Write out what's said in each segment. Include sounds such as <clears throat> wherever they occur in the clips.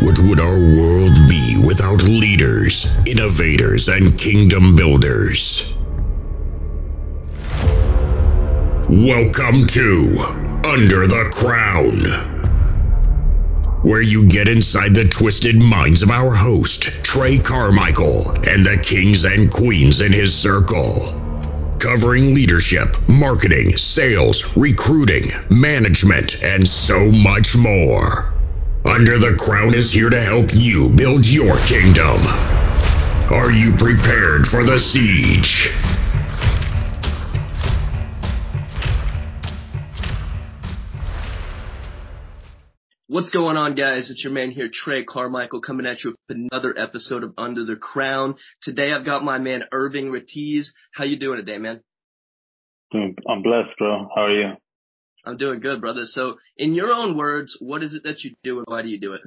What would our world be without leaders, innovators, and kingdom builders? Welcome to Under the Crown, where you get inside the twisted minds of our host, Trey Carmichael, and the kings and queens in his circle covering leadership, marketing, sales, recruiting, management, and so much more. Under the Crown is here to help you build your kingdom. Are you prepared for the siege? What's going on, guys? It's your man here, Trey Carmichael, coming at you with another episode of Under the Crown. Today, I've got my man Irvin Retiz. How you doing today, man? I'm blessed, bro. How are you? I'm doing good, brother. So, in your own words, what is it that you do, and why do you do it?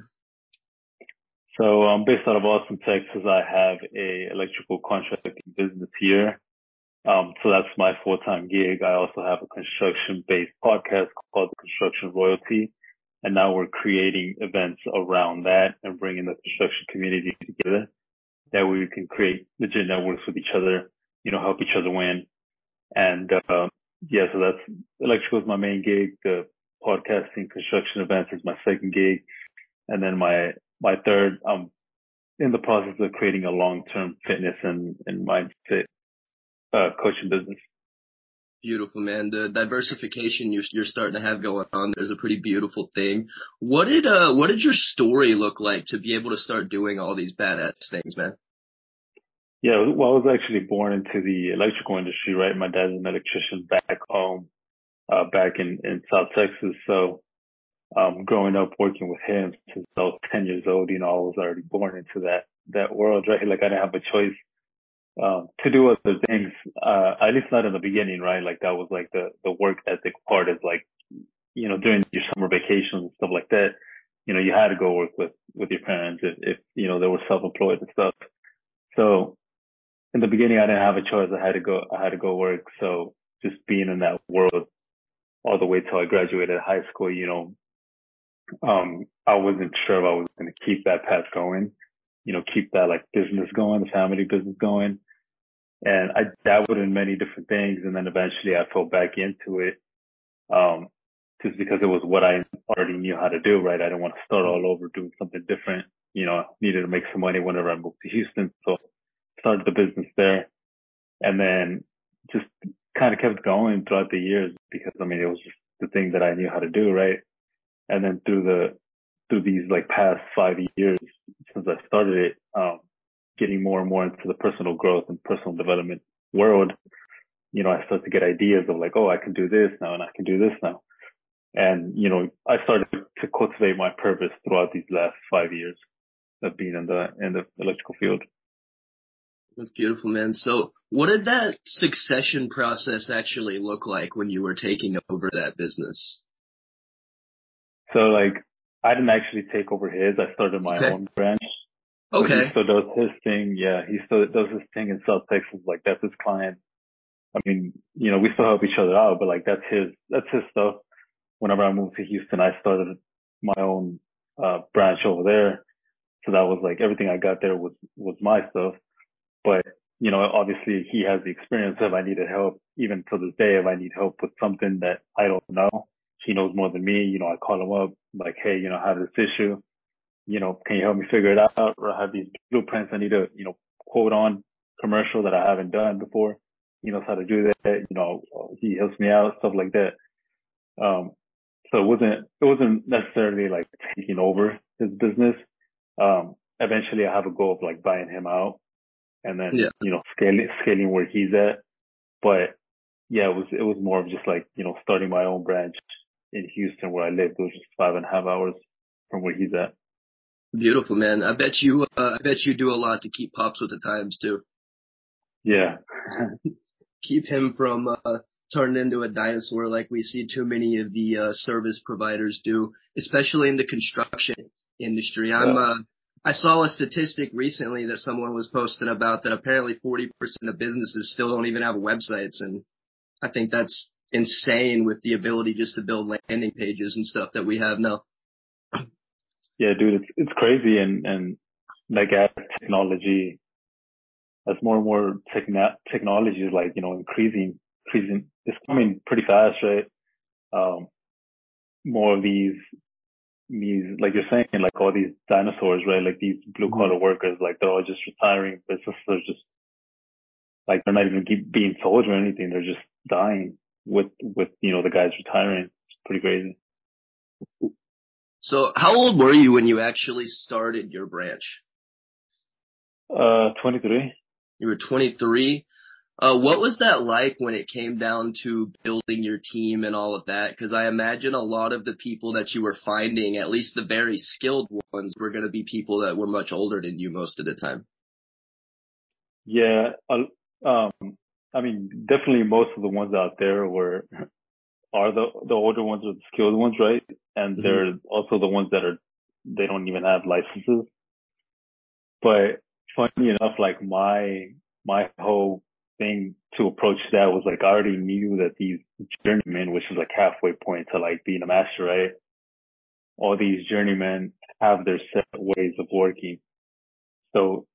So, I'm based out of Austin, Texas. I have a electrical contracting business here. Um, so that's my full-time gig. I also have a construction-based podcast called the Construction Royalty and now we're creating events around that and bringing the construction community together. That we can create legit networks with each other, you know, help each other win. And, uh, yeah, so that's electrical is my main gig. The podcasting construction events is my second gig. And then my, my third, I'm in the process of creating a long-term fitness and, and mindset, uh, coaching business. Beautiful, man. The diversification you're, you're starting to have going on there is a pretty beautiful thing. What did, uh, what did your story look like to be able to start doing all these badass things, man? Yeah, well, I was actually born into the electrical industry, right? My dad's an electrician back home, uh, back in, in South Texas. So, um, growing up working with him since I was 10 years old, you know, I was already born into that, that world, right? Like I didn't have a choice um, to do other things, uh, at least not in the beginning, right? Like that was like the, the work ethic part is like, you know, during your summer vacations and stuff like that, you know, you had to go work with, with your parents if, if, you know, they were self-employed and stuff. So in the beginning, I didn't have a choice. I had to go, I had to go work. So just being in that world all the way till I graduated high school, you know, um, I wasn't sure if I was going to keep that path going you know, keep that like business going, the family business going. And I dabbled in many different things. And then eventually I fell back into it. Um, just because it was what I already knew how to do, right? I didn't want to start all over doing something different. You know, I needed to make some money whenever I moved to Houston. So started the business there and then just kind of kept going throughout the years because I mean, it was just the thing that I knew how to do, right? And then through the, through these like past five years since I started it, um, getting more and more into the personal growth and personal development world, you know, I started to get ideas of like, oh, I can do this now and I can do this now. And, you know, I started to cultivate my purpose throughout these last five years of being in the, in the electrical field. That's beautiful, man. So what did that succession process actually look like when you were taking over that business? So like I didn't actually take over his. I started my okay. own branch. Okay. He still does his thing. Yeah, he still does his thing in South Texas. Like that's his client. I mean, you know, we still help each other out, but like that's his, that's his stuff. Whenever I moved to Houston, I started my own, uh, branch over there. So that was like everything I got there was, was my stuff. But, you know, obviously he has the experience if I needed help, even to this day, if I need help with something that I don't know, he knows more than me. You know, I call him up like, Hey, you know, I have this issue. You know, can you help me figure it out? Or I have these blueprints I need to, you know, quote on commercial that I haven't done before. He knows how to do that. You know, he helps me out, stuff like that. Um, so it wasn't, it wasn't necessarily like taking over his business. Um, eventually I have a goal of like buying him out and then, yeah. you know, scaling, scaling where he's at. But yeah, it was, it was more of just like, you know, starting my own branch in Houston where I live, which just five and a half hours from where he's at. Beautiful, man. I bet you, uh, I bet you do a lot to keep Pops with the times too. Yeah. <laughs> keep him from, uh, turning into a dinosaur like we see too many of the, uh, service providers do, especially in the construction industry. I'm, uh, I saw a statistic recently that someone was posting about that apparently 40% of businesses still don't even have websites. And I think that's insane with the ability just to build landing pages and stuff that we have now. Yeah, dude, it's it's crazy, and and like as technology, as more and more techn- technology is like you know increasing, increasing, it's coming pretty fast, right? Um, more of these these like you're saying like all these dinosaurs right? Like these blue collar mm-hmm. workers like they're all just retiring businesses are just like they're not even keep being sold or anything. They're just dying with with you know the guys retiring. It's pretty crazy. So how old were you when you actually started your branch? Uh 23 you were 23 uh, what was that like when it came down to building your team and all of that? Because I imagine a lot of the people that you were finding, at least the very skilled ones, were going to be people that were much older than you most of the time. Yeah, um, I mean, definitely most of the ones out there were are the the older ones or the skilled ones, right? And mm-hmm. they're also the ones that are they don't even have licenses. But funny enough, like my my whole thing to approach that was like I already knew that these journeymen, which is like halfway point to like being a master, right? All these journeymen have their set ways of working. So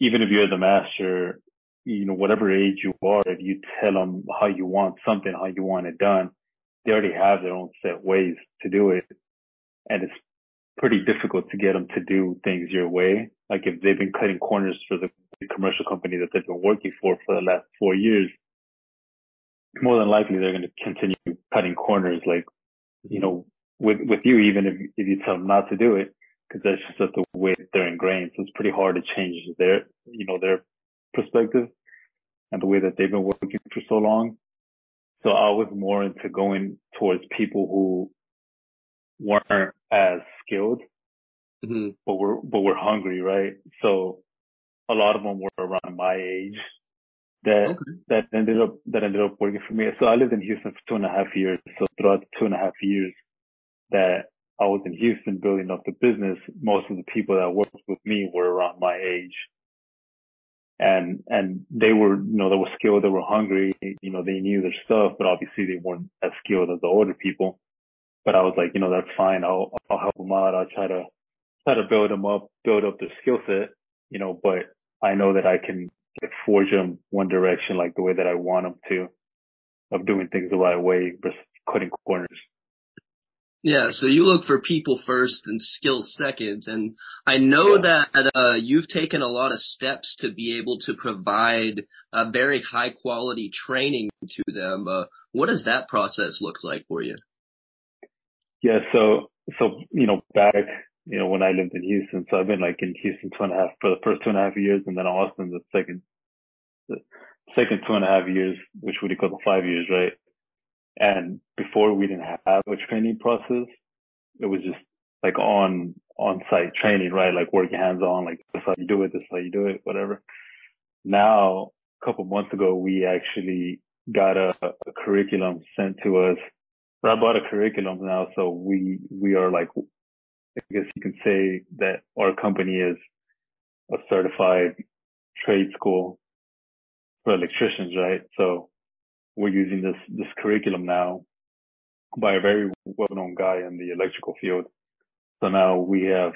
even if you're the master, you know, whatever age you are, if you tell them how you want something, how you want it done, they already have their own set ways to do it. And it's pretty difficult to get them to do things your way. Like if they've been cutting corners for the commercial company that they've been working for for the last four years, more than likely they're going to continue cutting corners. Like, you know, with, with you, even if, if you tell them not to do it, because that's just the way they're ingrained. So it's pretty hard to change their, you know, their perspective and the way that they've been working for so long. So I was more into going towards people who weren't as skilled, mm-hmm. but were but were hungry, right? So a lot of them were around my age that okay. that ended up that ended up working for me. So I lived in Houston for two and a half years. So throughout the two and a half years that I was in Houston building up the business, most of the people that worked with me were around my age. And, and they were, you know, they were skilled, they were hungry, you know, they knew their stuff, but obviously they weren't as skilled as the older people. But I was like, you know, that's fine. I'll, I'll help them out. I'll try to, try to build them up, build up their skill set, you know, but I know that I can forge them one direction, like the way that I want them to, of doing things the right way versus cutting corners. Yeah, so you look for people first and skill second, and I know yeah. that uh, you've taken a lot of steps to be able to provide a very high quality training to them. Uh, what does that process look like for you? Yeah, so so you know back you know when I lived in Houston, so I've been like in Houston two and a half for the first two and a half years, and then Austin the second the second two and a half years, which would equal to five years, right? And before we didn't have a training process, it was just like on on site training, right? Like working hands on, like this how you do it, this how you do it, whatever. Now, a couple months ago, we actually got a, a curriculum sent to us I bought a curriculum now, so we we are like, I guess you can say that our company is a certified trade school for electricians, right? So we're using this this curriculum now by a very well-known guy in the electrical field. So now we have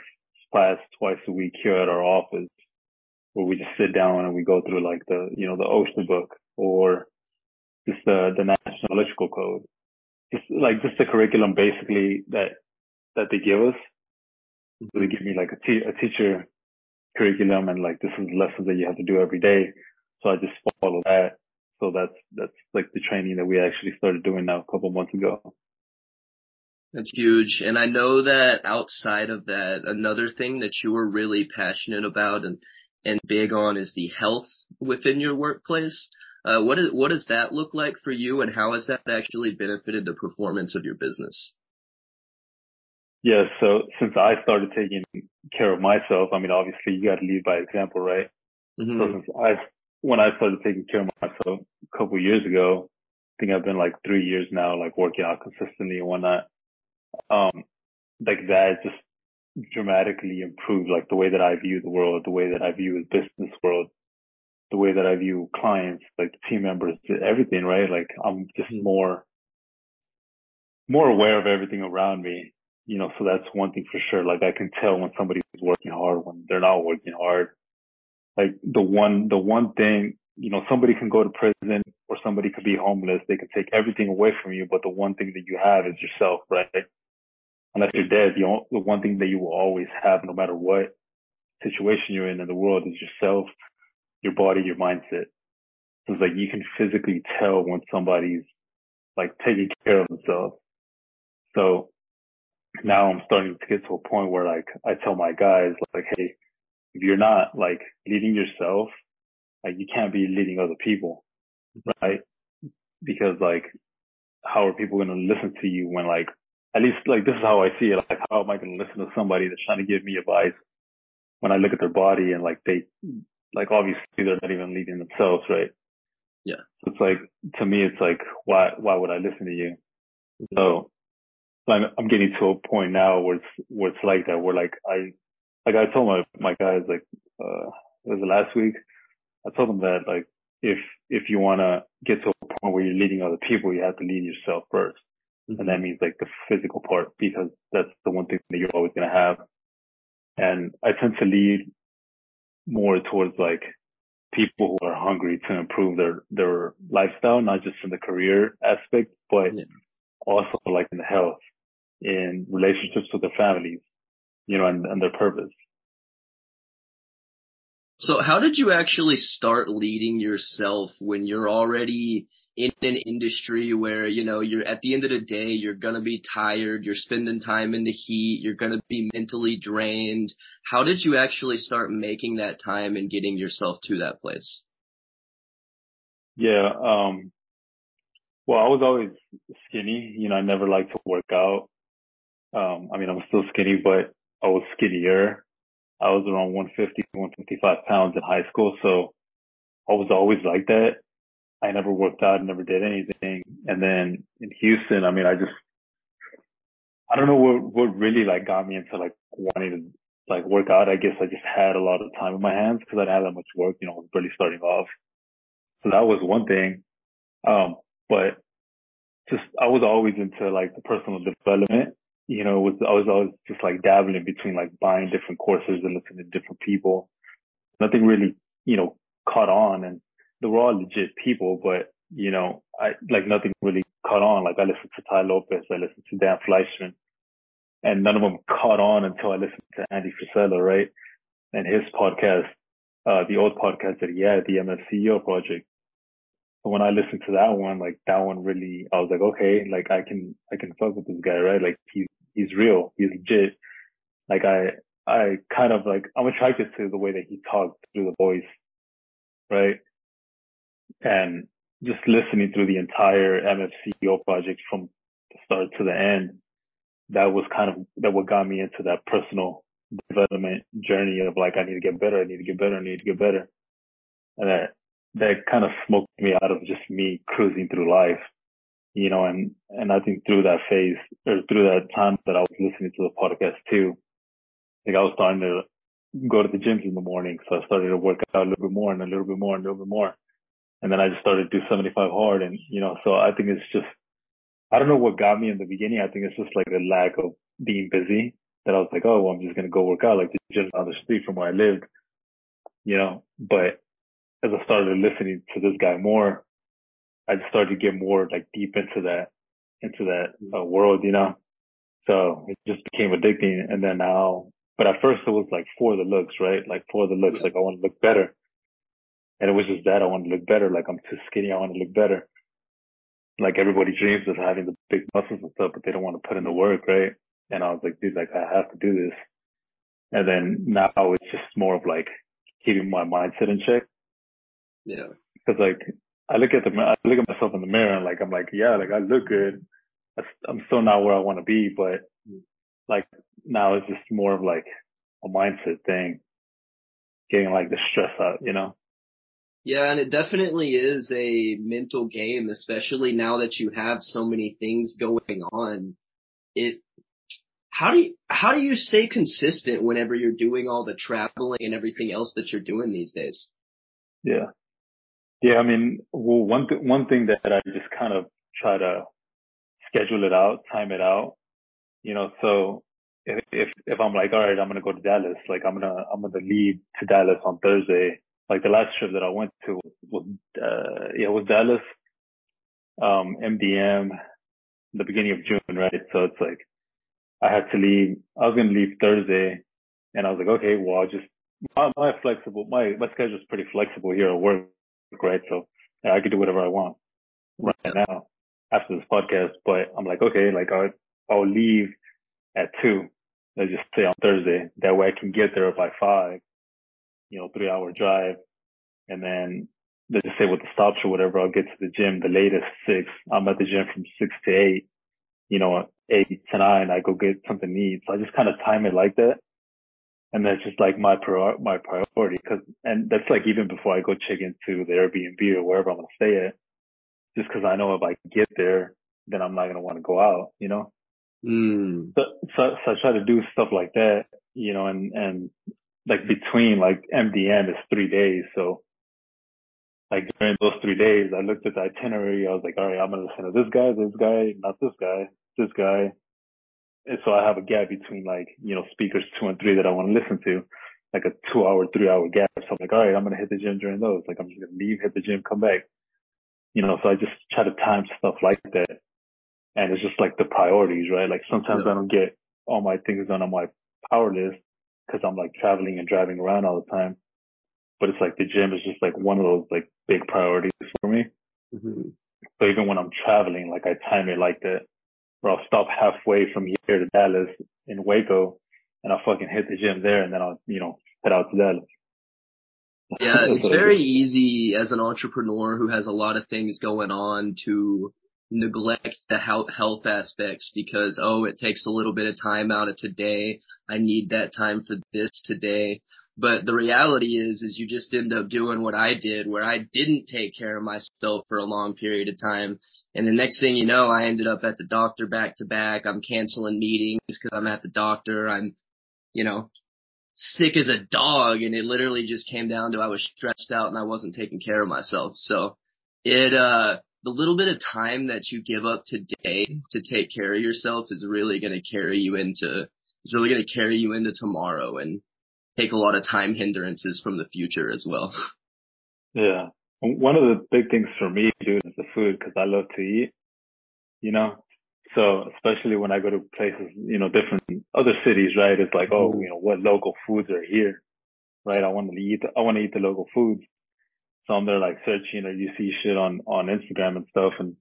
class twice a week here at our office where we just sit down and we go through like the, you know, the OSHA book or just the, the National Electrical Code just like just the curriculum basically that that they give us. So they give me like a, te- a teacher curriculum and like this is lessons that you have to do every day. So I just follow that. So that's that's like the training that we actually started doing now a couple months ago. That's huge. And I know that outside of that, another thing that you were really passionate about and, and big on is the health within your workplace. Uh, what is what does that look like for you, and how has that actually benefited the performance of your business? Yeah, so since I started taking care of myself, I mean, obviously you got to lead by example, right? Mm-hmm. So since I, when I started taking care of myself a couple of years ago, I think I've been like three years now, like working out consistently and whatnot. Um, like that just dramatically improved like the way that I view the world, the way that I view the business world, the way that I view clients, like team members, everything, right? Like I'm just mm-hmm. more, more aware of everything around me. you know, so that's one thing for sure. Like I can tell when somebody's working hard when they're not working hard. Like the one, the one thing, you know, somebody can go to prison or somebody could be homeless. They can take everything away from you, but the one thing that you have is yourself, right? Unless you're dead, the, only, the one thing that you will always have, no matter what situation you're in in the world, is yourself, your body, your mindset. So it's like you can physically tell when somebody's like taking care of themselves. So now I'm starting to get to a point where like I tell my guys like, hey, if you're not like leading yourself, like you can't be leading other people, right? Because like, how are people going to listen to you when like, at least like this is how I see it. Like, how am I going to listen to somebody that's trying to give me advice when I look at their body and like they, like obviously they're not even leading themselves, right? Yeah. So it's like, to me, it's like, why, why would I listen to you? Mm-hmm. So I'm, I'm getting to a point now where it's, where it's like that, where like I, like I told my, my guys, like, uh, it was last week. I told them that like, if, if you want to get to a point where you're leading other people, you have to lead yourself 1st mm-hmm. And that means like the physical part because that's the one thing that you're always going to have. And I tend to lead more towards like people who are hungry to improve their, their lifestyle, not just in the career aspect, but yeah. also like in the health, in relationships with their families, you know, and, and their purpose. So how did you actually start leading yourself when you're already in an industry where, you know, you're at the end of the day, you're going to be tired, you're spending time in the heat, you're going to be mentally drained. How did you actually start making that time and getting yourself to that place? Yeah. Um, well, I was always skinny. You know, I never liked to work out. Um, I mean, I'm still skinny, but I was skinnier. I was around 150, 155 pounds in high school. So I was always like that. I never worked out, never did anything. And then in Houston, I mean, I just, I don't know what, what really like got me into like wanting to like work out. I guess I just had a lot of time in my hands because I didn't have that much work, you know, I was barely starting off. So that was one thing. Um, but just, I was always into like the personal development you know, was I was always just like dabbling between like buying different courses and listening to different people. Nothing really, you know, caught on and they were all legit people, but you know, I like nothing really caught on. Like I listened to Tai Lopez, I listened to Dan Fleyshman, and none of them caught on until I listened to Andy Frisella, right? And his podcast, uh, the old podcast that he had, the MFCEO project. So when I listened to that one, like that one really, I was like, okay, like I can, I can fuck with this guy, right? Like he's he's real. He's legit. Like I, I kind of like, I'm attracted to the way that he talks through the voice. Right. And just listening through the entire MFCEO project from the start to the end, that was kind of, that what got me into that personal development journey of like, I need to get better. I need to get better. I need to get better. And that, that kind of smoked me out of just me cruising through life you know, and, and I think through that phase or through that time that I was listening to the podcast too, like I was starting to go to the gyms in the morning. So I started to work out a little bit more and a little bit more and a little bit more. And then I just started to do 75 hard. And, you know, so I think it's just, I don't know what got me in the beginning. I think it's just like a lack of being busy that I was like, oh, well, I'm just going to go work out like the gym on the street from where I lived, you know, but as I started listening to this guy more, I just started to get more like deep into that, into that uh, world, you know? So it just became addicting. And then now, but at first it was like for the looks, right? Like for the looks, like I want to look better. And it was just that I want to look better. Like I'm too skinny. I want to look better. Like everybody dreams of having the big muscles and stuff, but they don't want to put in the work, right? And I was like, dude, like I have to do this. And then now it's just more of like keeping my mindset in check. Yeah. Cause like I look at the, I look at myself in the mirror and like, I'm like, yeah, like I look good. I'm still not where I want to be, but mm. like now it's just more of like a mindset thing, getting like the stress out, you know? Yeah, and it definitely is a mental game, especially now that you have so many things going on. It, how do you, how do you stay consistent whenever you're doing all the traveling and everything else that you're doing these days? Yeah. Yeah, I mean, well, one th- one thing that I just kind of try to schedule it out, time it out. you know, so if, if, if I'm like, all right, I'm going to go to Dallas, like I'm going to, I'm going to leave to Dallas on Thursday. Like the last trip that I went to was, uh, yeah, it was Dallas, um, MDM, the beginning of June, right? So it's like, I had to leave, I was going to leave Thursday and I was like, okay, well, I'll just, my, my flexible, my, my schedule is pretty flexible here at work, right? So yeah, I could do whatever I want right now after this podcast, but I'm like, okay, like I'll, I'll leave at two. Let's just say on Thursday. That way I can get there by five, you know, three hour drive. And then let's just say with the stops or whatever, I'll get to the gym the latest six. I'm at the gym from six to eight, you know, eight to nine. I go get something to eat. So I just kind of time it like that. And that's just like my prior, my priority. Cause, and that's like even before I go check into the Airbnb or wherever I'm going to stay at, just cause I know if I get there, then I'm not going to want to go out, you know? Mm. So, so, so I try to do stuff like that, you know, and, and like between like MDM is three days. So like during those three days, I looked at the itinerary. I was like, all right, I'm going to listen to this guy, this guy, not this guy, this guy. And so I have a gap between like, you know, speakers two and three that I want to listen to, like a two hour, three hour gap. So I'm like, all right, I'm going to hit the gym during those. Like I'm just going to leave, hit the gym, come back. You know, so I just try to time stuff like that and it's just like the priorities, right? Like sometimes yeah. I don't get all my things done on my power list because I'm like traveling and driving around all the time. But it's like the gym is just like one of those like big priorities for me. Mm-hmm. So even when I'm traveling, like I time it like that, where I'll stop halfway from here to Dallas in Waco, and I'll fucking hit the gym there, and then I'll you know head out to Dallas. <laughs> Yeah, it's very easy as an entrepreneur who has a lot of things going on to neglect the health health aspects because, oh, it takes a little bit of time out of today. I need that time for this today. But the reality is, is you just end up doing what I did where I didn't take care of myself for a long period of time. And the next thing you know, I ended up at the doctor back to back. I'm canceling meetings because I'm at the doctor. I'm, you know, sick as a dog and it literally just came down to I was stressed out and I wasn't taking care of myself. So it, uh, the little bit of time that you give up today to take care of yourself is really going to carry you into, is really going to carry you into tomorrow and take a lot of time hindrances from the future as well. Yeah. One of the big things for me, dude, is the food because I love to eat, you know? So especially when I go to places, you know, different other cities, right? It's like, oh, you know, what local foods are here, right? I want to eat, I want to eat the local foods. So I'm there like searching or you see shit on, on Instagram and stuff and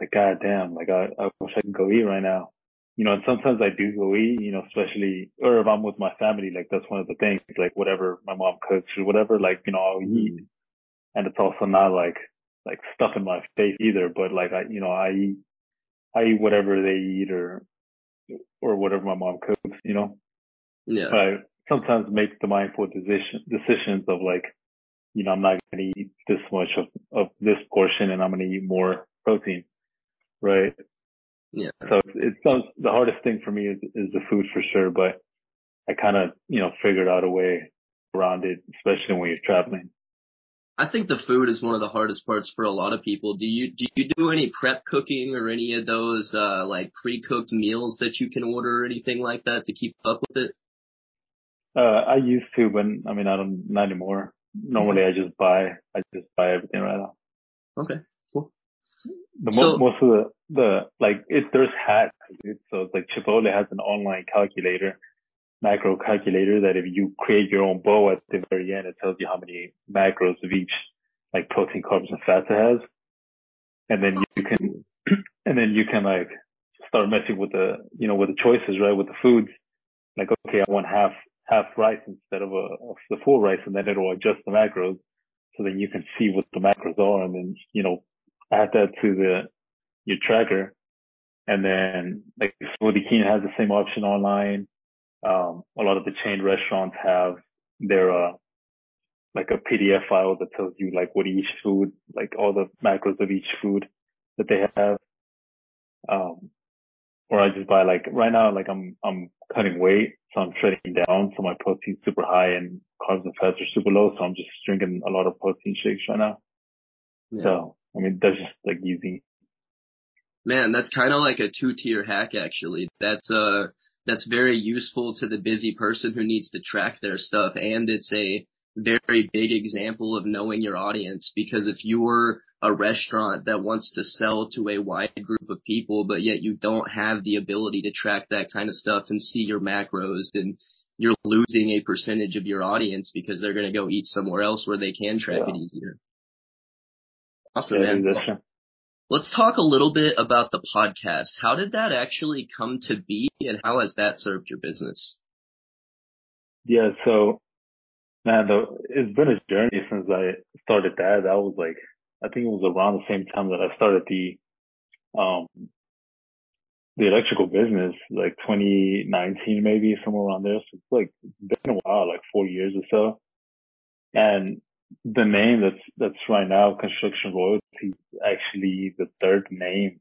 like, God damn, like I, I wish I could go eat right now. You know, and sometimes I do go eat, you know, especially, or if I'm with my family, like that's one of the things, like whatever my mom cooks or whatever, like, you know, I'll eat. Mm. And it's also not like, like stuff in my face either, but like I, you know, I eat, I eat whatever they eat or, or whatever my mom cooks, you know? Yeah. But I sometimes make the mindful decision, decisions of like, you know, I'm not going to eat this much of, of this portion and I'm going to eat more protein. Right. Yeah. So it's, it's the hardest thing for me is, is the food for sure, but I kind of, you know, figured out a way around it, especially when you're traveling. I think the food is one of the hardest parts for a lot of people. Do you do you do any prep cooking or any of those uh like pre-cooked meals that you can order or anything like that to keep up with it? Uh I used to, but I mean I don't not anymore normally I just buy, I just buy everything right now. Okay, cool. The so, most of the, the, like, it, there's hacks. So it's like Chipotle has an online calculator, macro calculator that if you create your own bowl at the very end, it tells you how many macros of each, like protein, carbs, and fats it has. And then you can, <clears throat> and then you can like start messing with the, you know, with the choices, right? With the foods. Like, okay, I want half half rice instead of, a, of the full rice and then it'll adjust the macros. So then you can see what the macros are and then, you know, add that to the, your tracker. And then like Smoothie King has the same option online. Um, a lot of the chain restaurants have their, uh, like a PDF file that tells you like what each food, like all the macros of each food that they have. Um, or I just buy like right now, like I'm, I'm cutting weight. So I'm shredding down. So my protein's super high and carbs and fats are super low. So I'm just drinking a lot of protein shakes right now. Yeah. So, I mean, that's just like easy. Man, that's kind of like a two tier hack actually. That's uh that's very useful to the busy person who needs to track their stuff and it's a very big example of knowing your audience because if you're a restaurant that wants to sell to a wide group of people, but yet you don't have the ability to track that kind of stuff and see your macros, then you're losing a percentage of your audience because they're going to go eat somewhere else where they can track yeah. it easier. Awesome, yeah, man. Let's talk a little bit about the podcast. How did that actually come to be and how has that served your business? Yeah, so man, the, it's been a journey since I started that. That was like, I think it was around the same time that I started the, um, the electrical business, like 2019 maybe, somewhere around there. So it's like been a while, like four years or so. And the name that's that's right now, Construction Royalty, actually the third name,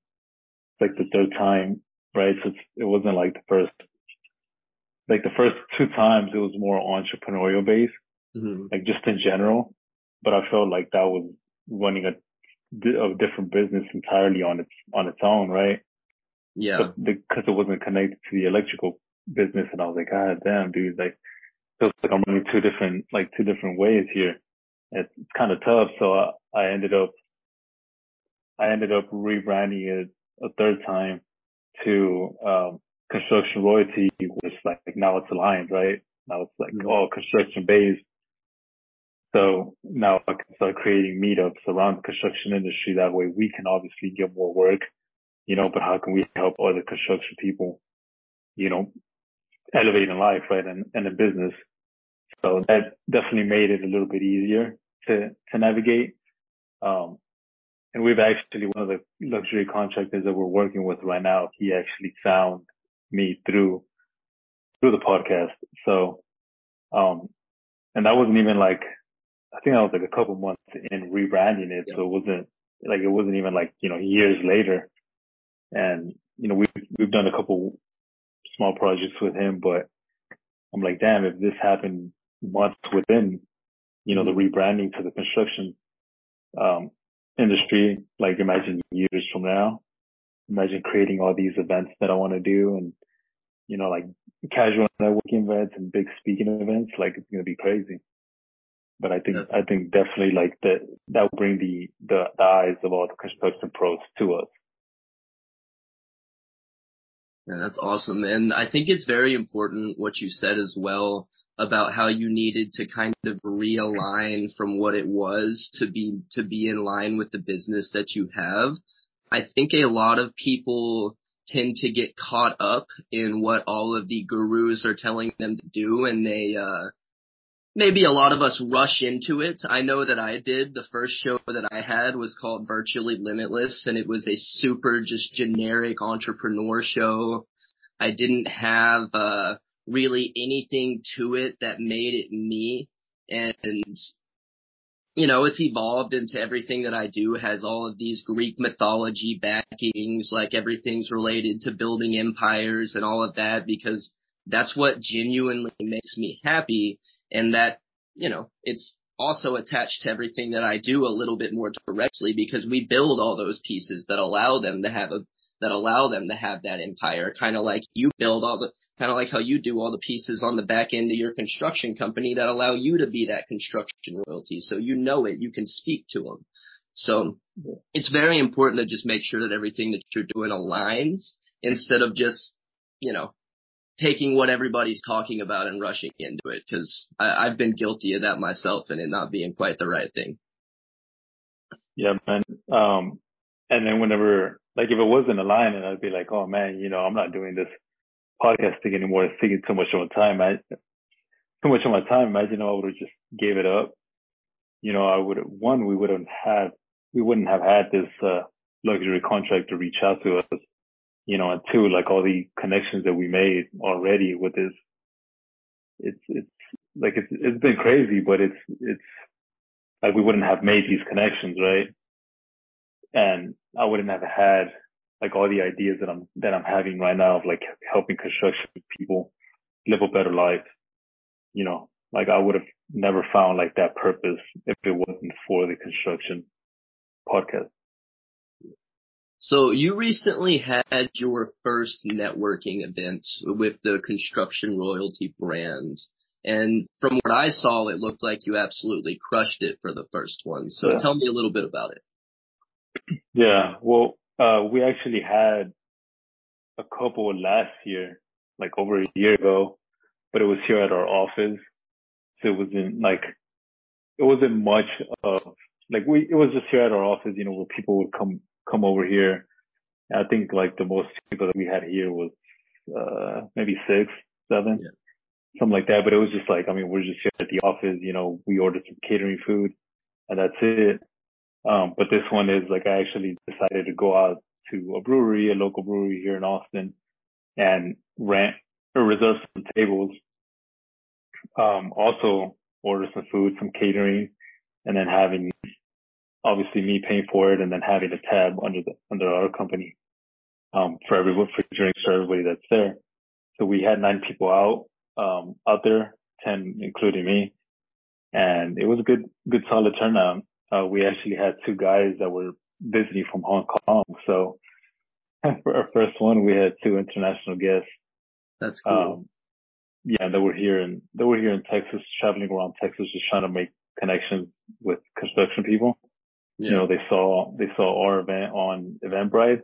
like the third time, right? So it wasn't like the first, like the first two times it was more entrepreneurial based, mm-hmm. like just in general. But I felt like that was running a, a different business entirely on its on its own, right? Yeah. Because it wasn't connected to the electrical business, and I was like, God damn, dude, like feels like I'm running two different like two different ways here. It's, it's kind of tough. So I, I ended up I ended up rebranding it a third time to um, construction royalty, which like now it's aligned, right? Now it's like mm-hmm. all construction based. So now I can start creating meetups around the construction industry. That way we can obviously get more work, you know, but how can we help other construction people, you know, elevate in life, right? And, and in business. So that definitely made it a little bit easier to, to navigate. Um, and we've actually, one of the luxury contractors that we're working with right now, he actually found me through, through the podcast. So, um, and that wasn't even like, I think I was like a couple months in rebranding it. Yeah. So it wasn't like, it wasn't even like, you know, years later. And, you know, we've, we've done a couple small projects with him, but I'm like, damn, if this happened months within, you know, the mm-hmm. rebranding to the construction, um, industry, like imagine years from now, imagine creating all these events that I want to do and, you know, like casual networking events and big speaking events, like it's going to be crazy. But I think, yeah. I think definitely like that, that will bring the, the, the eyes of all the construction pros to us. Yeah, that's awesome. And I think it's very important what you said as well about how you needed to kind of realign from what it was to be to be in line with the business that you have. I think a lot of people tend to get caught up in what all of the gurus are telling them to do and they uh maybe a lot of us rush into it. I know that I did. The first show that I had was called Virtually Limitless and it was a super just generic entrepreneur show. I didn't have uh really anything to it that made it me. And, you know, it's evolved into everything that I do has all of these Greek mythology backings, like everything's related to building empires and all of that because that's what genuinely makes me happy. And that, you know, it's also attached to everything that I do a little bit more directly because we build all those pieces that allow them to have a that allow them to have that empire, kind of like you build all the, kind of like how you do all the pieces on the back end of your construction company that allow you to be that construction royalty. So you know it, you can speak to them. So it's very important to just make sure that everything that you're doing aligns instead of just, you know, taking what everybody's talking about and rushing into it because I've been guilty of that myself and it not being quite the right thing. Yeah, man. Um, and then whenever like if it wasn't aligned, and I'd be like, oh man, you know, I'm not doing this podcast thing anymore. It's taking too much of my time. I, too much of my time. Imagine I would have just gave it up. You know, I would one, we wouldn't have, we wouldn't have had this, uh, luxury contract to reach out to us. You know, and two, like all the connections that we made already with this, it's, it's like, it's, it's been crazy, but it's, it's like we wouldn't have made these connections, right? and I wouldn't have had like all the ideas that I'm that I'm having right now of like helping construction people live a better life. You know, like I would have never found like that purpose if it wasn't for the construction podcast. So you recently had your first networking event with the Construction Royalty brand. And from what I saw, it looked like you absolutely crushed it for the first one. So Yeah. tell me a little bit about it. Yeah. Well, uh, we actually had a couple last year, like over a year ago, but it was here at our office. So it wasn't like, it wasn't much of, like we, it was just here at our office, you know, where people would come, come over here. I think like the most people that we had here was, uh, maybe six, seven, Yeah. something like that. But it was just like, I mean, we're just here at the office, you know, we ordered some catering food and that's it. Um, but this one is like, I actually decided to go out to a brewery, a local brewery here in Austin and rent or reserve some tables. Um, also order some food, some catering, and then having obviously me paying for it and then having a tab under the, under our company, um, for everyone, for drinks for everybody that's there. So we had nine people out, um, out there, 10 including me. And it was a good, good solid turnout. Uh, we actually had two guys that were visiting from Hong Kong. So <laughs> for our first one, we had two international guests. That's cool. Um, yeah, they were here in, they were here in Texas, traveling around Texas, just trying to make connections with construction people. You know, they saw, they saw our event on Eventbrite.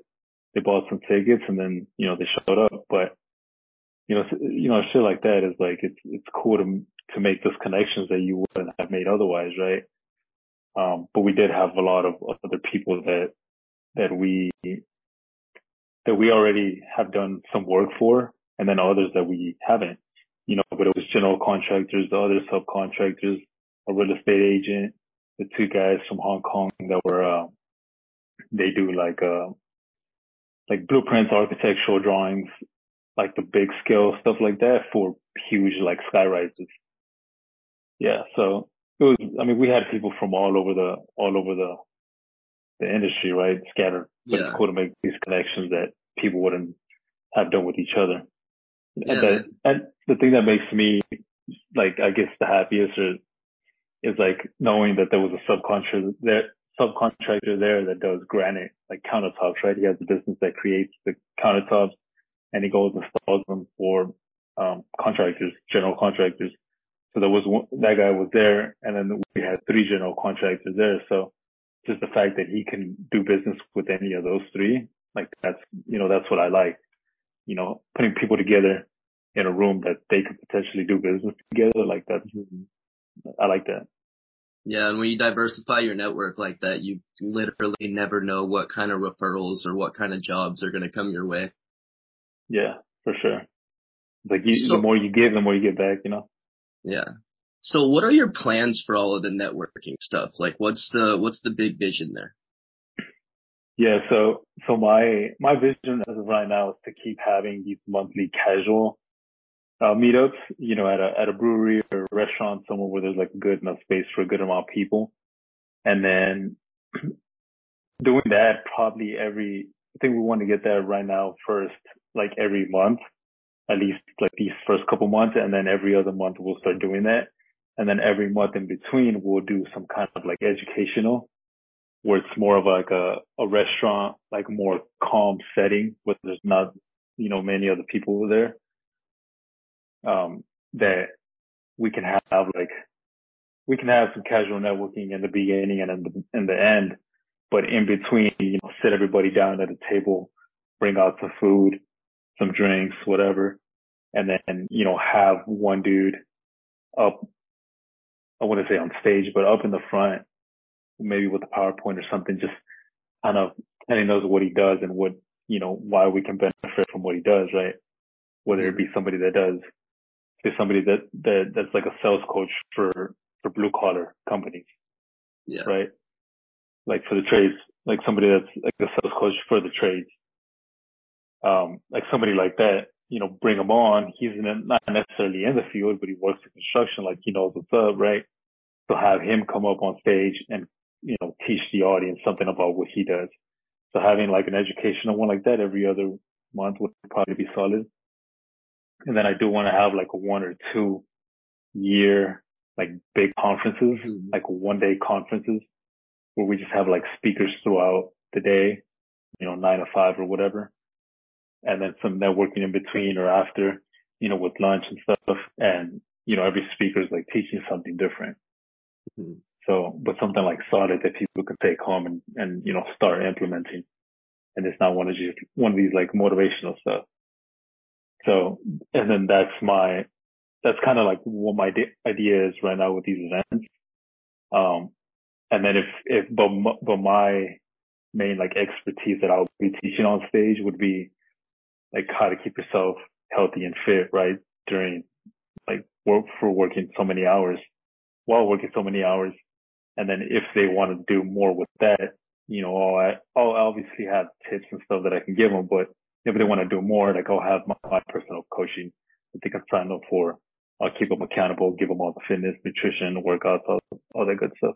They bought some tickets and then, you know, they showed up. But, you know, s- you know, shit like that is like, it's, it's cool to, to make those connections that you wouldn't have made otherwise, right? Um, but we did have a lot of other people that, that we, that we already have done some work for and then others that we haven't, you know, but it was general contractors, the other subcontractors, a real estate agent, the two guys from Hong Kong that were, uh, they do like, uh, like blueprints, architectural drawings, like the big scale stuff like that for huge like sky rises. Yeah. So it was, I mean, we had people from all over the, all over the, the industry, right? Scattered, but Yeah. it's cool to make these connections that people wouldn't have done with each other. Yeah, and that, and the thing that makes me like, I guess the happiest is, is like knowing that there was a subcontractor there, subcontractor there that does granite, like countertops, right? He has a business that creates the countertops and he goes and installs them for, um, contractors, general contractors. So there was one, that guy was there and then we had three general contractors there. So just the fact that he can do business with any of those three, like that's, you know, that's what I like, you know, putting people together in a room that they could potentially do business together. Like that's, I like that. Yeah, and when you diversify your network like that, you literally never know what kind of referrals or what kind of jobs are going to come your way. Yeah, for sure. Like you, So- the more you give, the more you get back, you know? Yeah. So what are your plans for all of the networking stuff? Like what's the, what's the big vision there? Yeah. So, so my, my vision as of right now is to keep having these monthly casual, Uh, meetups, you know, at a, at a brewery or a restaurant somewhere where there's like good enough space for a good amount of people. And then <clears throat> doing that probably every, I think we want to get that right now first, like every month, at least like these first couple months. And then every other month we'll start doing that. And then every month in between we'll do some kind of like educational where it's more of like a, a restaurant, like more calm setting where there's not, you know, many other people there. Um, that we can have like, we can have some casual networking in the beginning and in the, in the end, but in between, you know, sit everybody down at a table, bring out some food, some drinks, whatever. And then, you know, have one dude up, I wouldn't say on stage, but up in the front, maybe with a PowerPoint or something, just kind of telling us what he does and what, you know, why we can benefit from what he does, right? Whether it be somebody that does, say somebody that, that, that's like a sales coach for, for blue collar companies, Yeah. right? Like for the trades, like somebody that's like a sales coach for the trades. Um, like somebody like that, you know, bring him on. He's in, not necessarily in the field, but he works in construction, like he knows what's up, right? So have him come up on stage and, you know, teach the audience something about what he does. So having like an educational one like that every other month would probably be solid. And then I do want to have like a one or two year, like big conferences, Mhm. like one day conferences where we just have like speakers throughout the day you know, nine to five or whatever. And then some networking in between or after, you know, with lunch and stuff. And, you know, every speaker is like teaching something different. Mm-hmm. So, but something like solid that people could take home and, and, you know, start implementing. And it's not one of just one of these like motivational stuff. So, and then that's my, that's kind of like what my idea is right now with these events. Um, and then if, if, but, but my main like expertise that I'll be teaching on stage would be like how to keep yourself healthy and fit, right? During like work for working so many hours while working so many hours. And then if they want to do more with that, you know, I'll, I'll obviously have tips and stuff that I can give them, but if they want to do more, like I'll have my, my personal coaching that they can sign up for. I'll keep them accountable, give them all the fitness, nutrition, workouts, all, all that good stuff.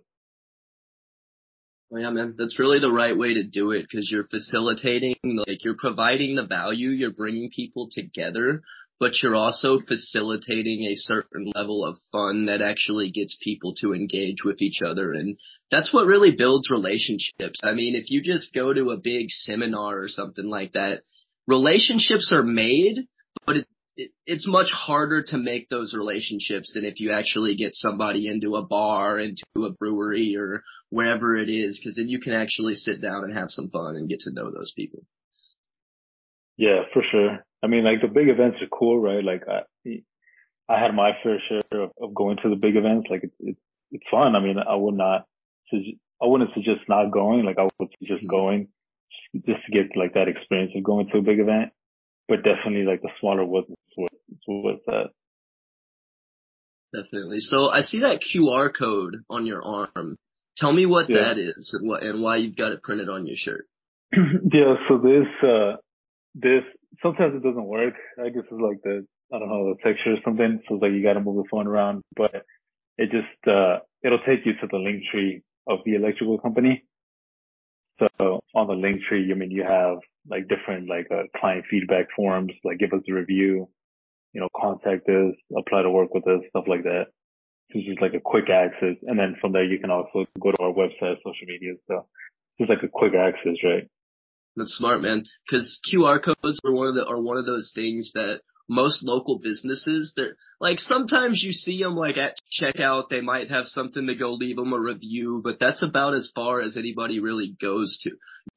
Well, yeah, man, that's really the right way to do it because you're facilitating, like you're providing the value, you're bringing people together, but you're also facilitating a certain level of fun that actually gets people to engage with each other. And that's what really builds relationships. I mean, if you just go to a big seminar or something like that, relationships are made, but it, it, it's much harder to make those relationships than if you actually get somebody into a bar, into a brewery or wherever it is, because then you can actually sit down and have some fun and get to know those people. Yeah, for sure. I mean, like the big events are cool, right? Like I, I had my fair share of, of going to the big events. Like it's, it's, it's fun. I mean, I would not, I wouldn't suggest not going. Like I would suggest mm-hmm. going just to get like that experience of going to a big event. But definitely like the smaller ones was that. Definitely. So I see that QR code on your arm. Tell me what yeah. that is and what and why you've got it printed on your shirt. <clears throat> yeah, so this uh this sometimes it doesn't work. I guess it's like the I don't know, the texture or something. So it's like you gotta move the phone around. But it just uh it'll take you to the link tree of the electrical company. So on the link tree, I mean, you have like different like uh, client feedback forms, like give us a review, you know, contact us, apply to work with us, stuff like that. It's just like a quick access. And then from there, you can also go to our website, social media. So just like a quick access, right? That's smart, man. Cause QR codes are one of the, are one of those things that most local businesses, they're like sometimes you see them like at checkout, they might have something to go leave them a review, but that's about as far as anybody really goes to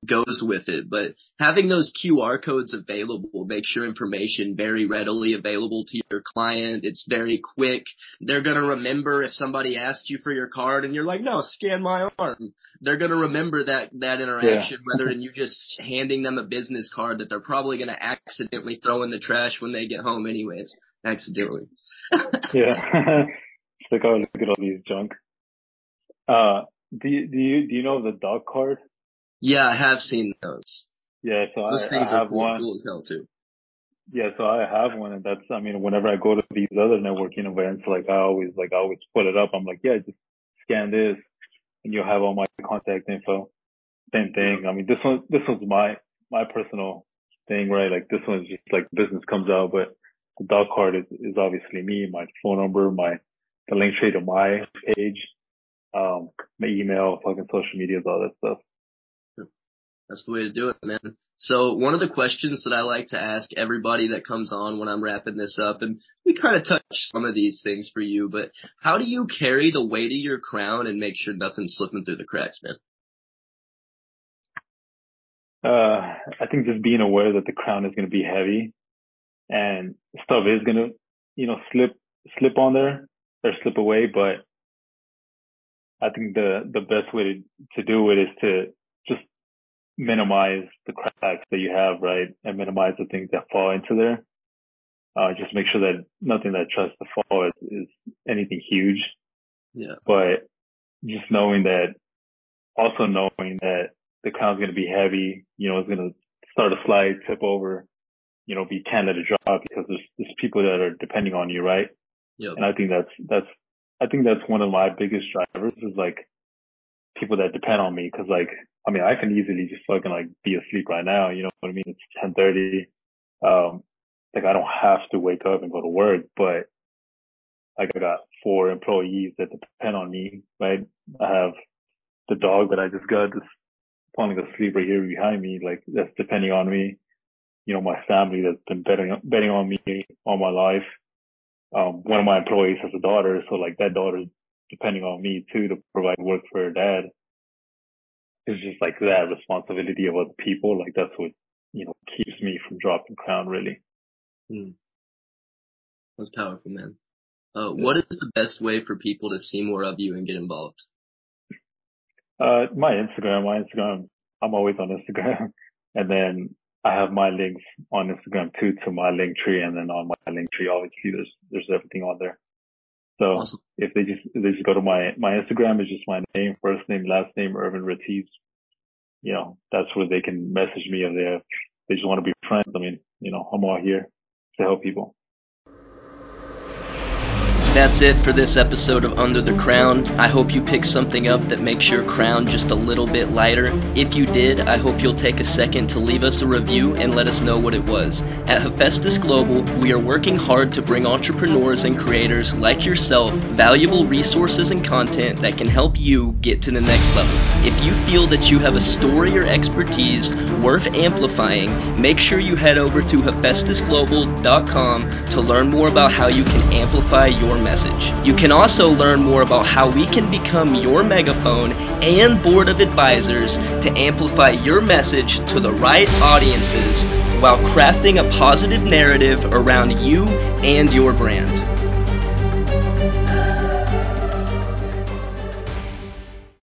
goes with it. But having those QR codes available makes your information very readily available to your client. It's very quick. They're gonna remember if somebody asks you for your card and you're like, no, scan my arm. They're gonna remember that that interaction, yeah. whether in you just handing them a business card that they're probably gonna accidentally throw in the trash when they get home anyways, accidentally. <laughs> yeah. it's like, oh, look at all these junk. Uh, do you, do you, do you know the dog card? Yeah, I have seen those. Yeah, so those I, things I have cool, one. Cool as hell too. Yeah, so I have one, and that's, I mean, whenever I go to these other networking events, like I always, like I always put it up. I'm like, yeah, just scan this, and you'll have all my contact info. Same thing. I mean, this one, this one's my my personal thing, right? Like this one's just like business comes out, but the dog card is, is obviously me, my phone number, my the link tree to my page, um, my email, fucking social media, all that stuff. That's the way to do it, man. So one of the questions that I like to ask everybody that comes on when I'm wrapping this up, and we kind of touch some of these things for you, but how do you carry the weight of your crown and make sure nothing's slipping through the cracks, man? Uh, I think just being aware that the crown is going to be heavy and stuff is going to, you know, slip, slip on there or slip away. But I think the, the best way to, to do it is to minimize the cracks that you have, right? And minimize the things that fall into there. Uh, just make sure that nothing that tries to fall is, is anything huge. Yeah. But just knowing that, also knowing that the crown's going to be heavy, you know, it's going to start to slide, tip over, you know, be can't let it drop because there's, there's people that are depending on you, right? Yeah. And I think that's, that's, I think that's one of my biggest drivers is like people that depend on me. Cause like, I mean, I can easily just fucking like be asleep right now. You know what I mean? It's 1030. Um, like I don't have to wake up and go to work, but like I got four employees that depend on me, right? I have the dog that I just got this falling asleep right here behind me. Like that's depending on me. You know, my family that's been betting betting on me all my life. Um, one of my employees has a daughter, so like that daughter depending on me too to provide work for her dad. It's just like that responsibility of other people. Like that's what you know keeps me from dropping crown really. Mm. That's powerful, man. Uh, what is the best way for people to see more of you and get involved? Uh, my Instagram, my Instagram, I'm always on Instagram. <laughs> and then I have my links on Instagram too to my link tree. And then on my link tree, obviously there's, there's everything on there. So awesome. if they just, if they just go to my, my Instagram is just my name, first name, last name, Irvin Retiz. You know, that's where they can message me if they, they just want to be friends. I mean, you know, I'm all here to help people. That's it for this episode of Under the Crown. I hope you picked something up that makes your crown just a little bit lighter. If you did, I hope you'll take a second to leave us a review and let us know what it was. At Hephaestus Global, we are working hard to bring entrepreneurs and creators like yourself valuable resources and content that can help you get to the next level. If you feel that you have a story or expertise worth amplifying, make sure you head over to hephaestusglobal.com to learn more about how you can amplify your message. You can also learn more about how we can become your megaphone and board of advisors to amplify your message to the right audiences while crafting a positive narrative around you and your brand.